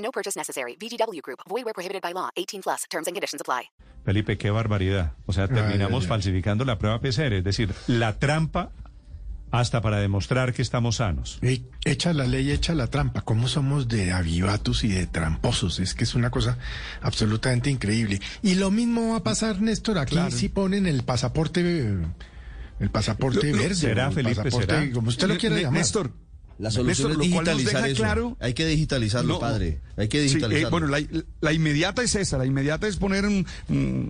No purchase necessary. VGW Group. Void where prohibited by law. 18 plus. Terms and conditions apply. Felipe, qué barbaridad. O sea, terminamos falsificando la prueba PCR, es decir, la trampa hasta para demostrar que estamos sanos. Echa la ley, echa la trampa. ¿Cómo somos de avivatos y de tramposos? Es que es una cosa absolutamente increíble. Y lo mismo va a pasar, Néstor, aquí si ponen el pasaporte, el pasaporte verde. será, Felipe, pasaporte, será. como usted lo quiera llamar. Néstor, La solución Néstor, es lo cual nos digitalizar deja eso. claro- Hay que digitalizarlo, No, padre. Hay que Sí, eh, bueno, la, la inmediata es esa, la inmediata es poner mm,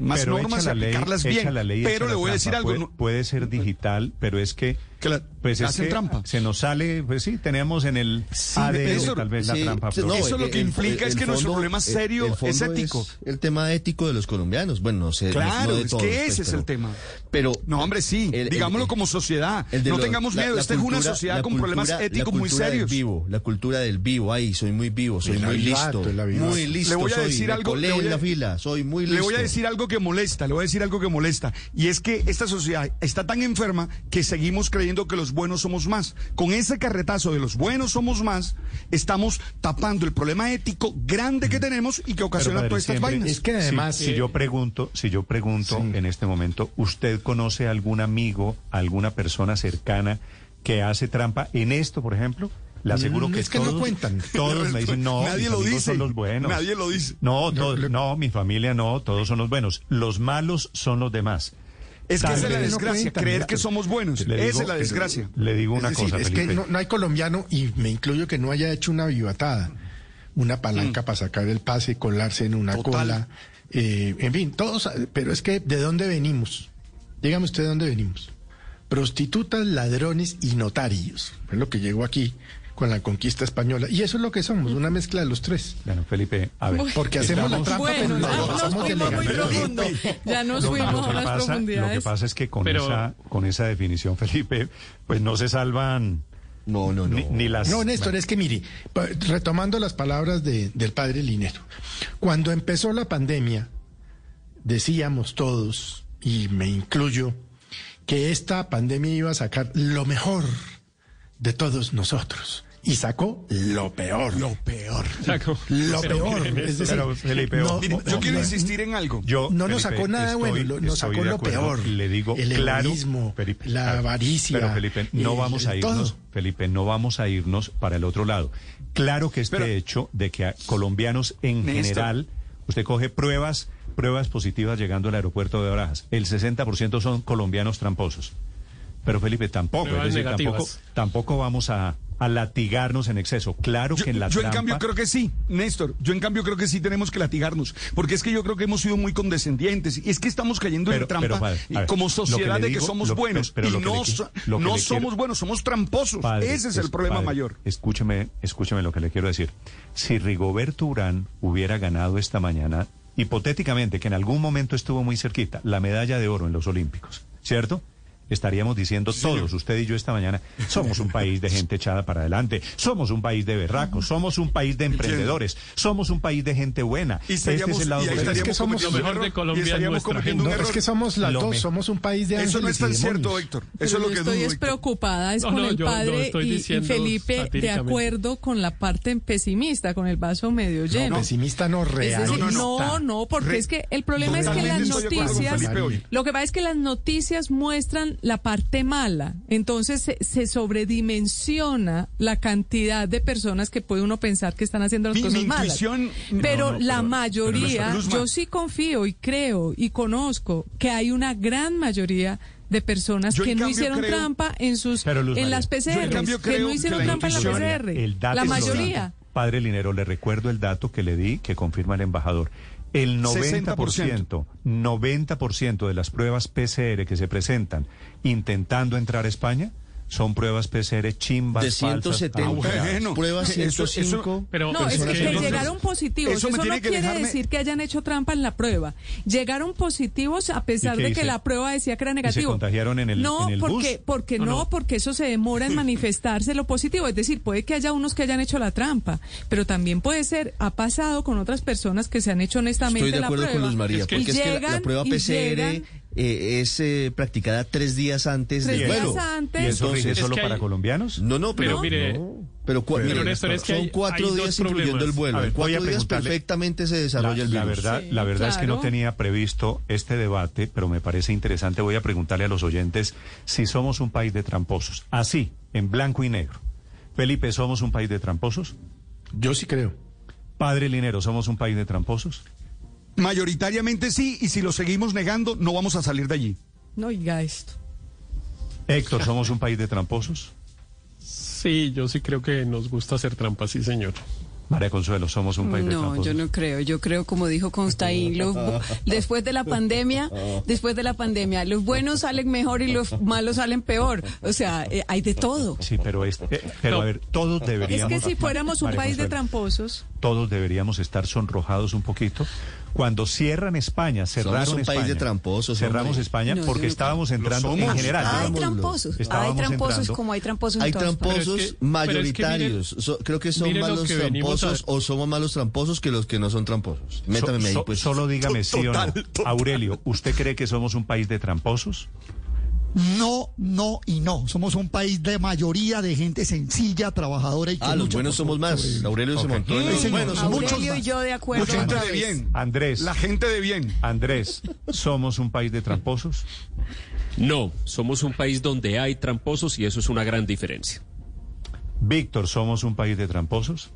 más Pero normas la ley, aplicarlas echa bien. la ley, pero echa le la voy a decir trampa. algo. Puede, no- puede ser digital, pero es que que la- pues es hacen que trampa. se nos sale, pues sí, tenemos en el Sí, ADN Néstor, tal vez la Sí, trampa. sí, pero- Eso lo que implica es que nuestro problema el- serio el es fondo ético. el tema ético de los colombianos. Bueno, no sé. no- Claro, no de es todos, que pues, ese es pero- el tema. Pero. No, hombre, sí. el- el- Digámoslo el- como sociedad. el No lo- tengamos la- miedo. la Esta es una sociedad la con problemas la éticos muy serios. vivo, la cultura del vivo. Ahí, soy muy vivo, soy El muy avivato, listo. Muy listo. Le voy a soy, decir me algo, le voy en a- la fila, soy muy listo. Le voy a decir algo que molesta, le voy a decir algo que molesta. Y es que esta sociedad está tan enferma que seguimos creyendo que los buenos somos más. Con ese carretazo de los buenos somos más, estamos tapando el problema ético grande que tenemos y que ocasiona todas estas siempre- vainas. Es que además, si, si eh, yo pregunto, si yo pregunto Sí. en este momento, ¿usted conoce algún amigo, alguna persona cercana que hace trampa en esto, por ejemplo? Le aseguro Mm, que es que no todos, cuentan. todos me dicen, no, Nadie mis lo dice. son los buenos. Nadie lo dice. No, No, to- le- no, mi familia no, todos son los buenos. Los malos son los demás. Es que esa es la desgracia, creer que somos buenos. Esa es la desgracia. Le digo una es decir, cosa, es Felipe. que no, no hay colombiano, y me incluyo que no haya hecho una vivatada, una palanca para sacar el pase, colarse en una Mm. Total. cola, eh, en fin, todos, pero es que ¿de dónde venimos? Dígame usted de dónde venimos. Prostitutas, ladrones y notarios. Es lo que llegó aquí con la conquista española. Y eso es lo que somos, una mezcla de los tres. Bueno, Felipe, a ver. Porque hacemos la estamos- trampa, Bueno, pero ya nos fuimos muy profundo. Ya nos Lo- fuimos a que las pasa- Lo que pasa es que con, Pero- esa, con esa definición, Felipe, pues no se salvan No, no, no. ni, ni las... No, Néstor, es que mire, retomando las palabras de- del padre Linero, cuando empezó la pandemia, decíamos todos, y me incluyo, que esta pandemia iba a sacar lo mejor de todos nosotros. Y sacó lo peor. Lo peor. Lo peor. Es decir, Pero, Felipe, no- yo quiero no, insistir en algo. Yo, no nos Felipe, sacó nada estoy- bueno, lo- nos sacó lo peor. Le digo, el claro, egoísmo, Felipe, la claro. avaricia. Pero Felipe, no el- vamos a irnos, todo. Felipe, no vamos a irnos para el otro lado. Claro que este Pero- hecho de que a colombianos en Néstor. general, usted coge pruebas, pruebas positivas llegando al aeropuerto de Barajas, el 60% son colombianos tramposos. Pero Felipe, tampoco, es decir, tampoco, tampoco vamos a, a latigarnos en exceso. Claro Yo, que en la yo en cambio creo que sí, Néstor. Yo en cambio creo que sí tenemos que latigarnos. Porque es que yo creo que hemos sido muy condescendientes. Y es que estamos cayendo Pero- en trampa pero, padre, ver, como que sociedad le de que somos lo- buenos. pero y que no, le que no somos buenos, somos tramposos. Padre, Ese es el problema padre, mayor. Escúcheme, escúcheme lo que le quiero decir. Si Rigoberto Urán hubiera ganado esta mañana, hipotéticamente, que en algún momento estuvo muy cerquita, la medalla de oro en los Olímpicos, ¿cierto? Estaríamos diciendo todos, usted y yo esta mañana, somos un país de gente echada para adelante, somos un país de berracos, somos un país de emprendedores, somos un país de gente buena. Y este es el lado es que somos- Lo mejor de Colombia y es estaríamos nuestra cometiendo un No, es que somos las dos, somos un país de Eso no es tan cierto, Héctor. Eso es lo que estoy dudo, es preocupada es No, con no, el yo- yo padre estoy y-. Felipe de acuerdo con la parte pesimista, con el vaso medio lleno. Pesimista no real. decir, no, no, no. no, porque Re- es que el problema es que las noticias, lo que pasa es que las noticias muestran la parte mala, entonces se, se sobredimensiona la cantidad de personas que puede uno pensar que están haciendo las Mi- cosas mi malas. Pero No, no, la pero- mayoría, pero Luzma- yo sí confío y creo y conozco que hay una gran mayoría de personas Yo, que no creo- trampa en sus en María, las PCR, que no que hicieron la trampa en la intuición- PCR. El dato la mayoría. Padre Linero, le recuerdo el dato que le di que confirma el embajador. El 90%, 90% de las pruebas PCR que se presentan intentando entrar a España son pruebas PCR chimbas, De falsas, 170 adulteradas. Bueno, pruebas eso- 105. Pero, No, es que, llegaron positivos. eso Eso, no quiere dejarme- decir que hayan hecho trampa en la prueba. Llegaron positivos a pesar de que la prueba decía que era negativo. contagiaron en el- no, en el bus? porque, porque no, porque eso se demora en manifestarse lo positivo. Es decir, puede que haya unos que hayan hecho la trampa, pero también puede ser, ha pasado con otras personas que se han hecho honestamente Estoy de la acuerdo prueba. con Luz María, Es que- porque es que la- la, prueba y PCR llegan- eh, es eh, practicada tres días antes Tres del días vuelo. antes. ¿Y eso Entonces, rige es solo que para hay- colombianos? No, no, pero, Pero mire- no, pero, cua- Pero, mire, Néstor, es que son hay- cuatro hay días incluyendo el vuelo. Ver, en cuatro días perfectamente se La, desarrolla el la virus. verdad, Sí, la verdad es que no tenía previsto este debate, pero me parece interesante. Voy a preguntarle a los oyentes si somos un país de tramposos. Así, en blanco y negro. Felipe, ¿somos un país de tramposos? Yo sí creo. Padre Linero, ¿somos un país de tramposos? Mayoritariamente sí, y si lo seguimos negando, no vamos a salir de allí. No oiga esto. Héctor, ¿somos un país de tramposos? Sí, yo sí creo que nos gusta hacer trampas, sí, señor. María Consuelo, ¿somos un país de No, tramposos? yo no creo. Yo creo, como dijo Constaín, los después de la pandemia, después de la pandemia, los buenos salen mejor y los malos salen peor. O sea, eh, hay de todo. Sí, pero, es, eh, pero No. a ver, todos Es deberíamos... que si fuéramos un María país de tramposos, Todos deberíamos estar sonrojados un poquito. Cuando cierran España, cerraron un país de tramposos, Cerramos hombre. España No, porque no estábamos entrando somos. en general. Hay tramposos, hay tramposos entrando. como hay tramposos en Hay tramposos es que- pero es que mayoritarios. So- creo que son malos que tramposos a- o somos malos tramposos que los que no son tramposos. Métame So- ahí, so- pues. Solo dígame sí o no. Total, total. Aurelio, ¿usted cree que somos un país de tramposos? No, no y no. Somos un país de mayoría de gente sencilla, trabajadora y que Ah, los buenos somos más. Aurelio se montó en Sí, los señor. buenos. somos Muchos Aurelio y yo de acuerdo. Mucha gente de bien. Andrés, La gente de bien. Andrés, ¿somos un país de tramposos? No, somos un país donde hay tramposos y eso es una gran diferencia. Víctor, ¿somos un país de tramposos?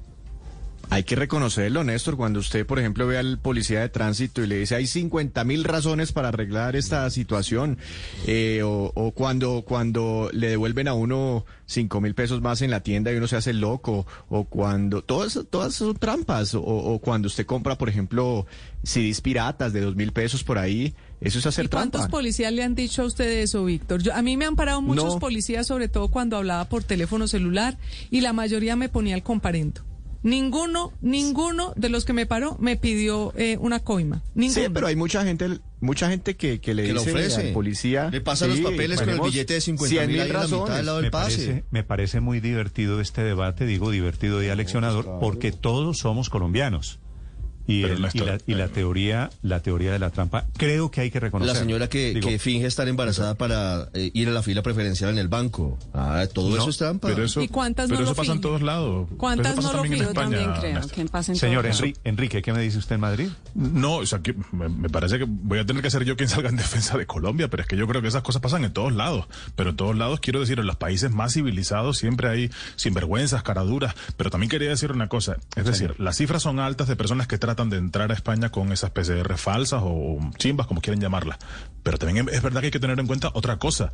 Hay que reconocerlo, Néstor, cuando usted, por ejemplo, ve al policía de tránsito y le dice hay 50 mil razones para arreglar esta situación, eh, o, o cuando, cuando le devuelven a uno 5 mil pesos más en la tienda y uno se hace loco, o cuando, todas, todas son trampas, o, o cuando usted compra, por ejemplo, CDs piratas de 2 mil pesos por ahí, eso es hacer ¿Y cuántos trampa. policías le han dicho a usted eso, Víctor? Yo- a mí me han parado muchos No. policías, sobre todo cuando hablaba por teléfono celular, y la mayoría me ponía el comparendo. Ninguno, ninguno de los que me paró me pidió eh, una coima. Ninguno. Sí, pero hay mucha gente, mucha gente que, que le Que dice ofrece. al policía. Le pasa los papeles con el billete de 50 100 mil mil ahí en la mitad lado del Me pase. parece, me parece muy divertido este debate, digo divertido y aleccionador, porque todos somos colombianos. Y, la, y la teoría, la teoría de la trampa, creo que hay que reconocer. La señora que, Digo, que finge estar embarazada para eh, ir a la fila preferencial en el banco. Ah, todo No, eso es trampa. Pero eso, ¿Y cuántas pero no eso lo pasa en todos lados. ¿Cuántas Eso pasa no lo también en España, también creo que en Señor todos Enri- Enrique, ¿qué me dice usted en Madrid? No, o sea, que me, me parece que voy a tener que ser yo quien salga en defensa de Colombia, pero es que yo creo que esas cosas pasan en todos lados. Pero en todos lados, quiero decir, en los países más civilizados siempre hay sinvergüenzas, caraduras. Pero también quería decir una cosa, es decir, las cifras son altas de personas que tratan de entrar a España con esas PCR falsas o chimbas, como quieran llamarlas. Pero también es verdad que hay que tener en cuenta otra cosa.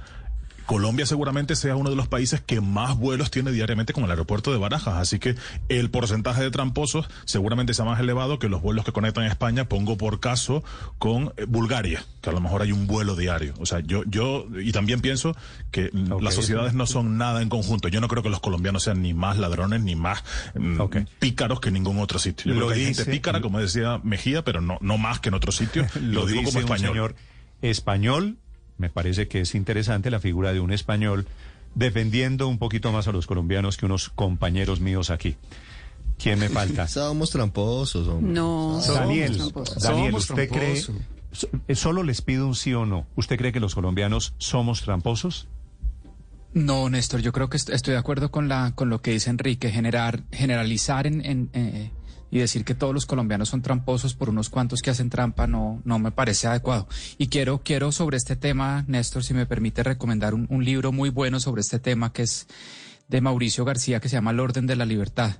Colombia seguramente sea uno de los países que más vuelos tiene diariamente con el aeropuerto de Barajas, así que el porcentaje de tramposos seguramente sea más elevado que los vuelos que conectan a España, pongo por caso, con eh, Bulgaria, que a lo mejor hay un vuelo diario. O sea, yo, yo, y también pienso que las sociedades no son nada en conjunto. Yo no creo que los colombianos sean ni más ladrones ni más mm, pícaros que ningún otro sitio. Yo Lo creo que hay dice- gente pícara, como decía Mejía, pero no, no más que en otro sitio. Lo, digo como un español. señor español, me parece que es interesante la figura de un español defendiendo un poquito más a los colombianos que unos compañeros míos aquí. ¿Quién me falta? Somos tramposos, hombre. No, Daniel, somos tramposos. Daniel, ¿usted cree? tramposos. eh, Solo les pido un sí o no. ¿Usted cree que los colombianos somos tramposos? No, Néstor, yo creo que est- estoy de acuerdo con la con lo que dice Enrique, generar, generalizar en, en, eh, y decir que todos los colombianos son tramposos por unos cuantos que hacen trampa no, no me parece adecuado. Y quiero, quiero sobre este tema, Néstor, si me permite recomendar un, un libro muy bueno sobre este tema que es de Mauricio García que se llama El orden de la libertad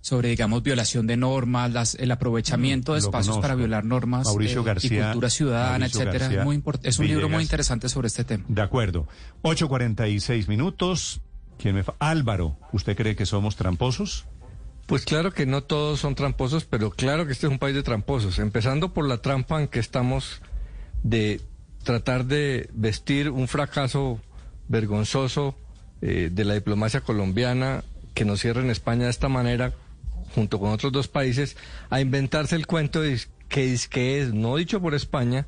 sobre, digamos, violación de normas, las, el aprovechamiento de Lo espacios conozco. para violar normas Mauricio eh, y cultura ciudadana, Mauricio etcétera. García Muy import- es un libro muy interesante sobre este tema. De acuerdo. 8.46 minutos. ¿Quién me fa- Álvaro, ¿usted cree que somos tramposos? Pues claro que no todos son tramposos, pero claro que este es un país de tramposos, empezando por la trampa en que estamos de tratar de vestir un fracaso vergonzoso eh, de la diplomacia colombiana que nos cierren España de esta manera, junto con otros dos países, a inventarse el cuento de que que es, no dicho por España,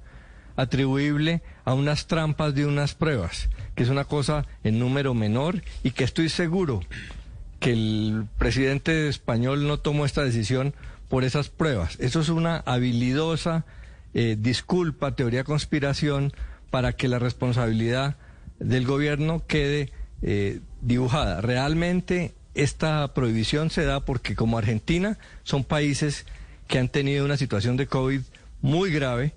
atribuible a unas trampas de unas pruebas, que es una cosa en número menor y que estoy seguro que el presidente español no tomó esta decisión por esas pruebas. Eso es una habilidosa eh, disculpa, teoría conspiración, para que la responsabilidad del gobierno quede eh, dibujada. Realmente esta prohibición se da porque como Argentina son países que han tenido una situación de COVID muy grave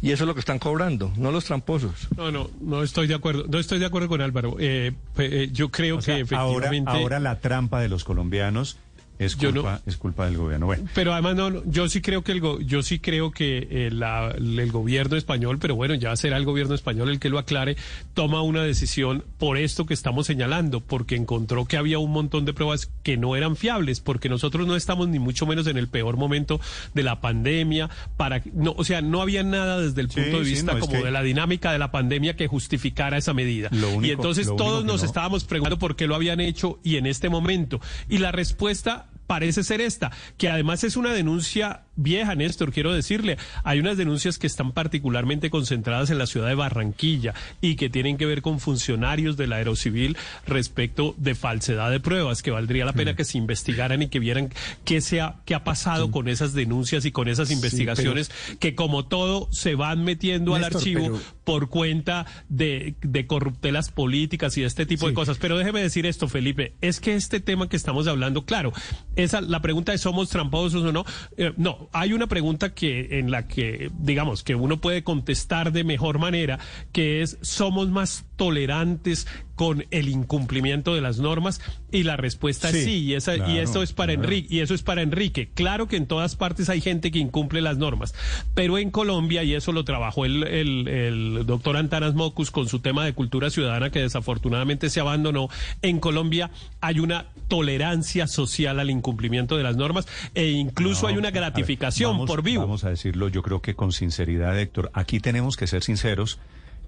y eso es lo que están cobrando, no los tramposos. No, no, no estoy de acuerdo. No estoy de acuerdo con Álvaro. Eh, eh, yo creo O sea, que ahora, efectivamente. ahora la trampa de los colombianos es culpa, es culpa del gobierno. Bueno, Pero además no, no, yo sí creo que el go- yo sí creo que eh, la- el gobierno español, pero bueno, ya será el gobierno español el que lo aclare, toma una decisión por esto que estamos señalando, porque encontró que había un montón de pruebas que no eran fiables, porque nosotros no estamos ni mucho menos en el peor momento de la pandemia, para no, o sea, no había nada desde el Sí, punto de sí, vista es como que- de la dinámica de la pandemia que justificara esa medida. Lo único- y entonces lo todos nos no- estábamos preguntando por qué lo habían hecho y en este momento. Y la respuesta parece ser esta, que además es una denuncia vieja, Néstor, quiero decirle. Hay unas denuncias que están particularmente concentradas en la ciudad de Barranquilla y que tienen que ver con funcionarios del Aerocivil respecto de falsedad de pruebas, que valdría la Mm. pena que se investigaran y que vieran qué, se ha, qué ha pasado con esas denuncias y con esas investigaciones que como todo se van metiendo al archivo pero- por cuenta de, de corruptelas políticas y de este tipo de cosas. Pero déjeme decir esto, Felipe, es que este tema que estamos hablando, claro, esa la pregunta de somos tramposos o no, eh, no, hay una pregunta que en la que digamos que uno puede contestar de mejor manera, que es somos más tolerantes con el incumplimiento de las normas y la respuesta es Sí, sí y esa y esto es para claro. Enrique y eso es para Enrique. Claro que en todas partes hay gente que incumple las normas, pero en Colombia, y eso lo trabajó el, el, el doctor Antanas Mocus con su tema de cultura ciudadana que desafortunadamente se abandonó, en Colombia hay una tolerancia social al incumplimiento de las normas e incluso No, hay una ver, gratificación vamos- por vivo. Vamos a decirlo, yo creo que con sinceridad, Héctor. Aquí tenemos que ser sinceros.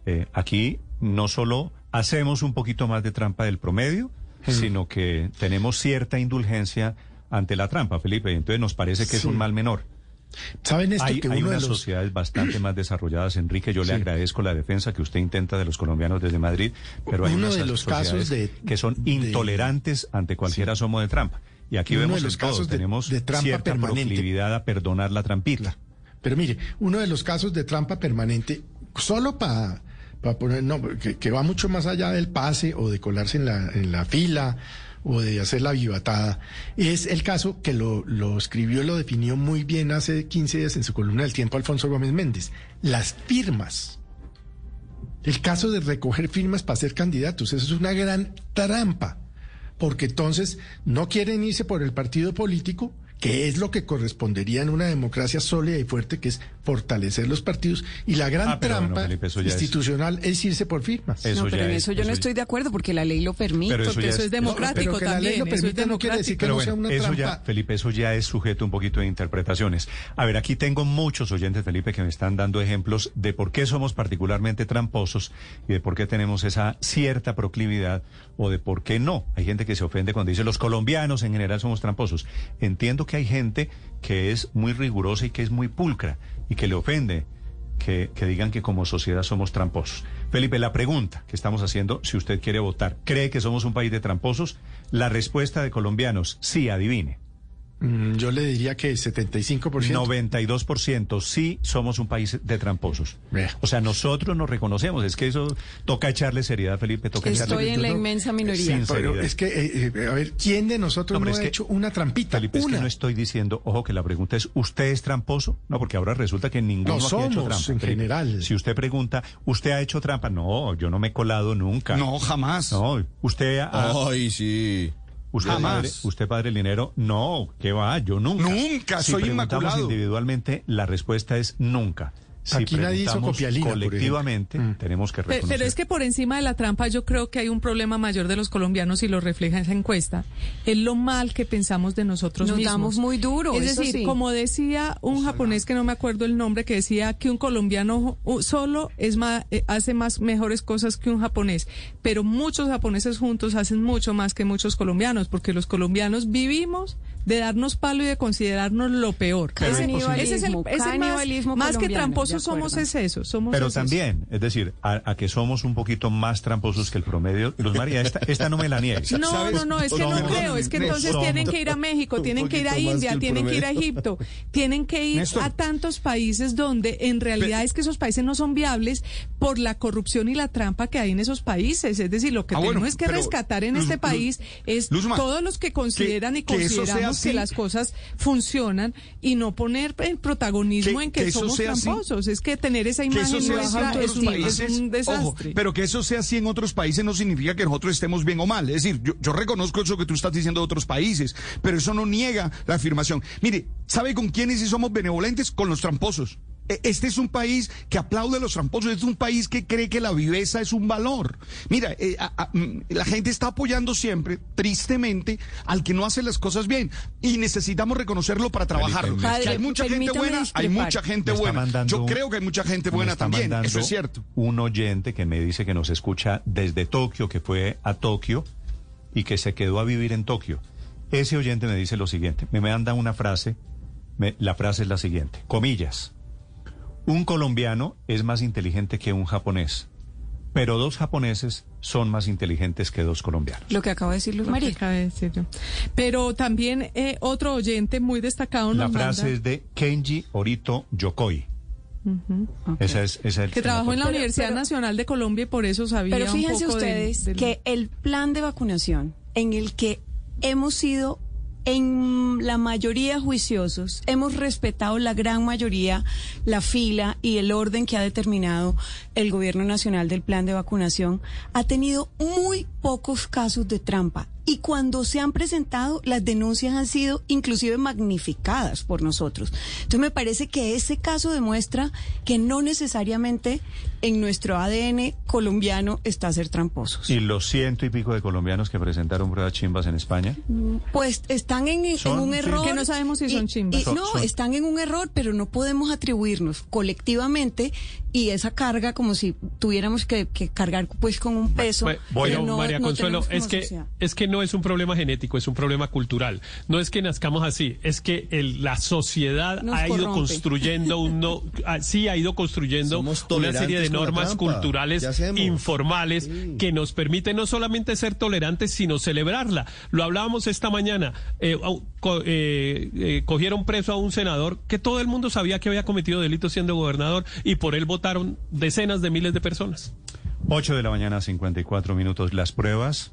Eh, aquí no solo hacemos un poquito más de trampa del promedio, sino que tenemos cierta indulgencia ante la trampa, Felipe. Entonces nos parece que es un mal menor. ¿Saben esto hay que hay de unas los sociedades bastante más desarrolladas, Enrique. Yo le agradezco la defensa que usted intenta de los colombianos desde Madrid, pero hay Uno unas de los casos de- que son intolerantes ante cualquier asomo de trampa. Y aquí Uno de vemos los en casos de- tenemos de trampa cierta permanente. proclividad a perdonar la trampita. Pero mire, uno de los casos de trampa permanente, solo para no, que, que va mucho más allá del pase o de colarse en la, en la fila o de hacer la vivatada, es el caso que lo, lo escribió lo definió muy bien hace 15 días en su columna del tiempo Alfonso Gómez Méndez. Las firmas. El caso de recoger firmas para ser candidatos, eso es una gran trampa, porque entonces no quieren irse por el partido político, que es lo que correspondería en una democracia sólida y fuerte, que es fortalecer los partidos, y la gran Ah, bueno, trampa Felipe, es- institucional es... irse por firmas. Eso no, pero en es- eso yo eso no es- estoy de acuerdo porque la ley lo permite. Pero eso porque eso es- es democrático pero que la también. ley lo permite no quiere decir que Pero no sea bueno, una eso trampa. ya, Felipe, eso ya es sujeto un poquito de interpretaciones. A ver, aquí tengo muchos oyentes, Felipe, que me están dando ejemplos de por qué somos particularmente tramposos y de por qué tenemos esa cierta proclividad o de por qué no. Hay gente que se ofende cuando dice los colombianos en general somos tramposos. Entiendo que hay gente que es muy rigurosa y que es muy pulcra y que le ofende que, que digan que como sociedad somos tramposos. Felipe, la pregunta que estamos haciendo, si usted quiere votar, ¿cree que somos un país de tramposos? La respuesta de colombianos, sí, adivine. Mm, Yo le diría que 75%. 92% sí somos un país de tramposos. O sea, nosotros nos reconocemos. Es que eso toca echarle seriedad, Felipe. Toca echarle Estoy en la no- inmensa minoría. Pero es que, eh, eh, a ver, ¿quién de nosotros No, no, es ha que- hecho una trampita? Felipe, es una. que no estoy diciendo, ojo, que la pregunta es, ¿usted es tramposo? No, porque ahora resulta que ninguno No ha hecho trampa. en Felipe. general. Si usted pregunta, ¿usted ha hecho trampa? No, yo no me he colado nunca. No, jamás. No, usted ha... Ay, sí. ¿Usted, Jamás. padre, usted, padre Linero? No, ¿qué va? Yo nunca. Nunca, si soy preguntamos inmaculado. individualmente, la respuesta es nunca. Si Aquí nadie hizo copialina, por colectivamente, tenemos que reconocer. Pero, es que por encima de la trampa yo creo que hay un problema mayor de los colombianos y lo refleja esa encuesta. Es lo mal que pensamos de nosotros Nos mismos. damos muy duro, Es eso decir, sí. como decía un japonés que no me acuerdo el nombre, que decía que un colombiano uh, solo es más, eh, hace más mejores cosas que un japonés. Pero muchos japoneses juntos hacen mucho más que muchos colombianos, porque los colombianos vivimos de darnos palo y de considerarnos lo peor. Pero ese, es posible. ese es el, ese más, que tramposos somos es eso, somos Pero es eso. también, es decir, a, a que somos un poquito más tramposos que el promedio. Luz María, esta, esta no me la niegue. No, no, no, es que no creo, es que entonces tienen que ir a México, tienen que ir a India, tienen que ir a. Egipto, tienen que ir Néstor. a tantos países donde en realidad es que esos países no son viables por la corrupción y la trampa que hay en esos países. Es decir, lo que Ah, tenemos bueno, es que pero, rescatar en Luz- este Luz- país es Luzma, todos los que consideran y que eso sea consideramos que así. las cosas funcionan y no poner el protagonismo Que- en que, que somos así. tramposos. Es que tener esa imagen nuestra es un, países, es un desastre. ojo, pero que eso sea así en otros países no significa que nosotros estemos bien o mal. Es decir, yo, yo reconozco eso que tú estás diciendo de otros países, pero eso no niega la afirmación. Mire, ¿sabe con quiénes sí somos benevolentes? Con los tramposos. E- Este es un país que aplaude a los tramposos, es un país que cree que la viveza es un valor. Mira, eh, a- a- mm, la gente está apoyando siempre, tristemente, al que no hace las cosas bien. Y necesitamos reconocerlo para trabajarlo. Padre, que hay mucha gente buena, hay mucha gente buena. mandando Yo creo que hay mucha gente buena está también, eso es cierto. Un oyente que me dice que nos escucha desde Tokio, que fue a Tokio y que se quedó a vivir en Tokio. Ese oyente me dice lo siguiente, me manda una frase, me- la frase es la siguiente, comillas, un colombiano es más inteligente que un japonés, pero dos japoneses son más inteligentes que dos colombianos. Lo que acaba de decir Luz Lo que María. acaba de decir yo. Pero también eh, otro oyente muy destacado nos La frase manda- es de Kenji Orito Yokoi. Ujú. Esa es, esa es el- que trabajó en la Pero- Universidad pero- Nacional de Colombia y por eso sabía Pero un fíjense poco ustedes del- que el plan de vacunación en el que hemos sido en la mayoría juiciosos, hemos respetado la gran mayoría la fila y el orden que ha determinado el gobierno nacional del plan de vacunación, ha tenido muy pocos casos de trampa. Y cuando se han presentado, las denuncias han sido inclusive magnificadas por nosotros. Entonces me parece que ese caso demuestra que no necesariamente en nuestro ADN colombiano está ser tramposos. ¿Y los ciento y pico de colombianos que presentaron pruebas chimbas en España? Pues están en, un error. Que no sabemos si y- son chimbas. y Son- no, son- están en un error, pero no podemos atribuirnos colectivamente y esa carga como si tuviéramos que, que cargar pues con un peso. Bueno, bueno, no- María Consuelo, es que, es que no es un problema genético, es un problema cultural. No es que nazcamos así, es que el- la sociedad Nos ha ido construyendo un no, ah, sí ha ido construyendo una serie de normas culturales informales que nos permiten no solamente ser tolerantes, sino celebrarla. Lo hablábamos esta mañana. eh, co- eh, eh, cogieron preso a un senador que todo el mundo sabía que había cometido delitos siendo gobernador y por él votaron decenas de miles de personas. 8 de la mañana, 54 minutos. Las pruebas,